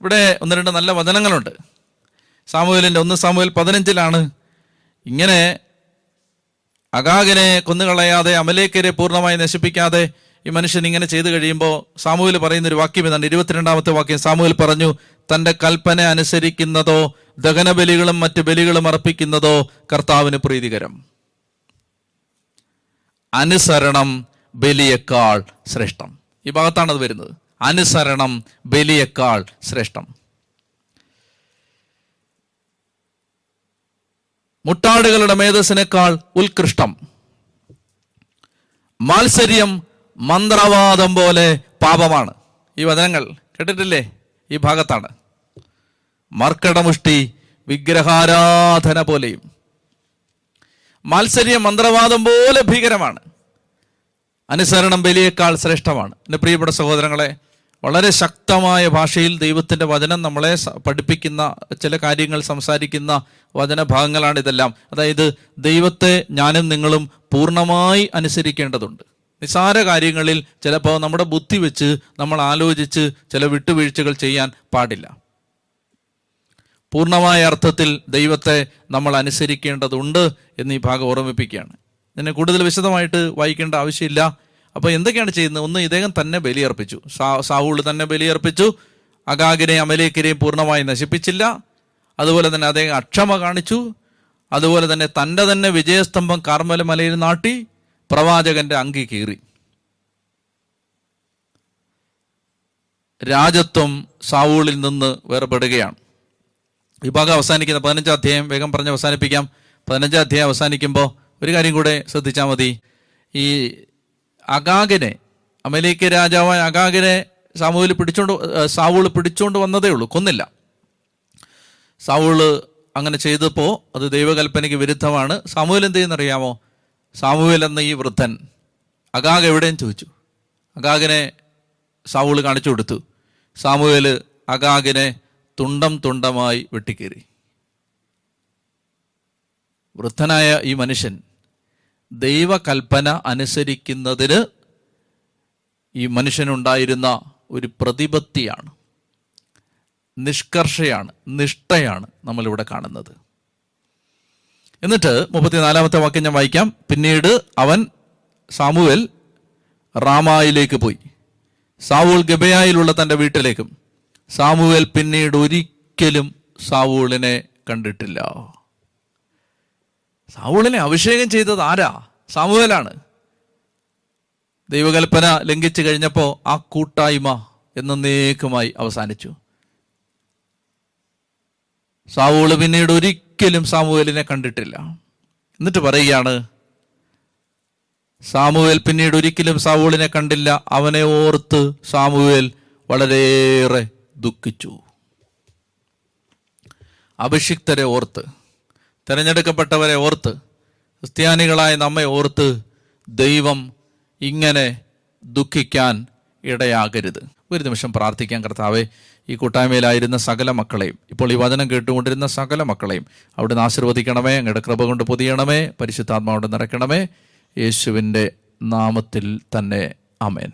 ഇവിടെ ഒന്ന് രണ്ട് നല്ല വചനങ്ങളുണ്ട്. സാമുവേലിന്റെ ഒന്ന് സാമുവേൽ പതിനഞ്ചിലാണ് ഇങ്ങനെ അഗാഗിനെ കൊന്നുകളയാതെ അമലേക്കരെ പൂർണമായി നശിപ്പിക്കാതെ ഈ മനുഷ്യൻ ഇങ്ങനെ ചെയ്തു കഴിയുമ്പോൾ സാമൂഹിൽ പറയുന്ന ഒരു വാക്യം ഇതാണ്. ഇരുപത്തിരണ്ടാമത്തെ വാക്യം. സാമൂഹിൽ പറഞ്ഞു തന്റെ കൽപ്പന അനുസരിക്കുന്നതോ ദഹന ബലികളും മറ്റു ബലികളും അർപ്പിക്കുന്നതോ കർത്താവിന് പ്രീതികരം. അനുസരണം ബലിയേക്കാൾ ശ്രേഷ്ഠം. ഈ ഭാഗത്താണത് വരുന്നത്. അനുസരണം ബലിയേക്കാൾ ശ്രേഷ്ഠം. മുട്ടാടുകളുടെ മേധസ്സിനേക്കാൾ ഉത്കൃഷ്ടം. മാത്സര്യം മന്ത്രവാദം പോലെ പാപമാണ്. ഈ വചനങ്ങൾ കേട്ടിട്ടില്ലേ? ഈ ഭാഗത്താണ്. മർക്കടമുഷ്ടി വിഗ്രഹാരാധന പോലെയും. മാത്സര്യം മന്ത്രവാദം പോലെ ഭീകരമാണ്. അനുസരണം ബലിയേക്കാൾ ശ്രേഷ്ഠമാണ്. എന്റെ പ്രിയപ്പെട്ട സഹോദരങ്ങളെ വളരെ ശക്തമായ ഭാഷയിൽ ദൈവത്തിന്റെ വചനം നമ്മളെ പഠിപ്പിക്കുന്ന ചില കാര്യങ്ങൾ സംസാരിക്കുന്ന വചനഭാഗങ്ങളാണ് ഇതെല്ലാം അതായത് ദൈവത്തെ ഞാനും നിങ്ങളും പൂർണമായി അനുസരിക്കേണ്ടതുണ്ട്. നിസാര കാര്യങ്ങളിൽ ചിലപ്പോൾ നമ്മുടെ ബുദ്ധി വെച്ച് നമ്മൾ ആലോചിച്ച് ചില വിട്ടുവീഴ്ചകൾ ചെയ്യാൻ പാടില്ല. പൂർണമായ അർത്ഥത്തിൽ ദൈവത്തെ നമ്മൾ അനുസരിക്കേണ്ടതുണ്ട് എന്ന് ഈ ഭാഗം ഓർമ്മിപ്പിക്കുകയാണ്. ഇതിനെ കൂടുതൽ വിശദമായിട്ട് വായിക്കേണ്ട ആവശ്യമില്ല. അപ്പോൾ എന്തൊക്കെയാണ് ചെയ്യുന്നത്? ഒന്ന് ഇദ്ദേഹം തന്നെ ബലിയർപ്പിച്ചു. സാ സാവൂൾ തന്നെ ബലിയർപ്പിച്ചു. അഗാഗിനെ അമലേക്കരെയും പൂർണമായി നശിപ്പിച്ചില്ല. അതുപോലെ തന്നെ അദ്ദേഹം അക്ഷമ കാണിച്ചു. അതുപോലെ തന്നെ തന്റെ തന്നെ വിജയസ്തംഭം കാർമല മലയിൽ നാട്ടി. പ്രവാചകന്റെ അങ്കി കീറി. രാജത്വം സാവൂളിൽ നിന്ന് വേർപെടുകയാണ്. വിഭാഗം അവസാനിക്കുന്ന പതിനഞ്ചാം അധ്യായം വേഗം പറഞ്ഞ് അവസാനിപ്പിക്കാം. പതിനഞ്ചാം അധ്യായം അവസാനിക്കുമ്പോൾ ഒരു കാര്യം കൂടെ ശ്രദ്ധിച്ചാൽ മതി. ഈ അഗാഗിനെ അമലേക്ക രാജാവായ അഗാഗിനെ സാമൂഹിൽ പിടിച്ചോണ്ട് സാവൂൾ പിടിച്ചോണ്ട് വന്നതേ ഉള്ളൂ കൊന്നില്ല. സാവൂൾ അങ്ങനെ ചെയ്തപ്പോൾ അത് ദൈവകൽപ്പനയ്ക്ക് വിരുദ്ധമാണ്. സാമൂഹിൽ എന്ത് ചെയ്യുന്നറിയാമോ? സാമൂഹൽ എന്ന ഈ വൃദ്ധൻ അഗാഗ് എവിടെയും ചോദിച്ചു. അഗാഗിനെ സാവൂൾ കാണിച്ചു കൊടുത്തു. സാമുവേൽ അഗാഗിനെ തുണ്ടം തുണ്ടമായി വെട്ടിക്കേറി. വൃദ്ധനായ ഈ മനുഷ്യൻ ദൈവകൽപ്പന അനുസരിക്കുന്നതിന് ഈ മനുഷ്യനുണ്ടായിരുന്ന ഒരു പ്രതിപത്തിയാണ്. നിഷ്കർഷയാണ് നിഷ്ഠയാണ് നമ്മളിവിടെ കാണുന്നത്. എന്നിട്ട് മുപ്പത്തിനാലാമത്തെ വാക്യം ഞാൻ വായിക്കാം. പിന്നീട് അവൻ സാമുവേൽ റാമായിലേക്ക് പോയി. സാവൂൾ ഗബയായിലുള്ള തന്റെ വീട്ടിലേക്കും. സാമുവേൽ പിന്നീട് ഒരിക്കലും സാവൂളിനെ കണ്ടിട്ടില്ല. സാവൂളിനെ അഭിഷേകം ചെയ്തത് ആരാ? സാമുവേലാണ്. ദൈവകൽപ്പന ലംഘിച്ചു കഴിഞ്ഞപ്പോൾ ആ കൂട്ടായ്മ എന്നേക്കുമായി അവസാനിച്ചു. സാവൂൾ പിന്നീട് ഒരിക്കലും സാമുവേലിനെ കണ്ടിട്ടില്ല. എന്നിട്ട് പറയുകയാണ് സാമുവേൽ പിന്നീട് ഒരിക്കലും സാവൂളിനെ കണ്ടില്ല. അവനെ ഓർത്ത് സാമുവേൽ വളരെയേറെ ദുഃഖിച്ചു. അഭിഷിക്തരെ ഓർത്ത് തിരഞ്ഞെടുക്കപ്പെട്ടവരെ ഓർത്ത് ക്രിസ്ത്യാനികളായ നമ്മെ ഓർത്ത് ദൈവം ഇങ്ങനെ ദുഃഖിക്കാൻ ഇടയാകരുത്. ഒരു നിമിഷം പ്രാർത്ഥിക്കാൻ കർത്താവെ. ഈ കൂട്ടായ്മയിലായിരുന്ന സകല മക്കളെയും ഇപ്പോൾ ഈ വചനം കേട്ടുകൊണ്ടിരുന്ന സകല മക്കളെയും അവിടുന്ന് ആശീർവദിക്കണമേ അങ്ങയുടെ കൃപ കൊണ്ട് പൊതിയണമേ പരിശുദ്ധാത്മാവിടെ നിറയ്ക്കണമേ. യേശുവിന്റെ നാമത്തിൽ തന്നെ അമേൻ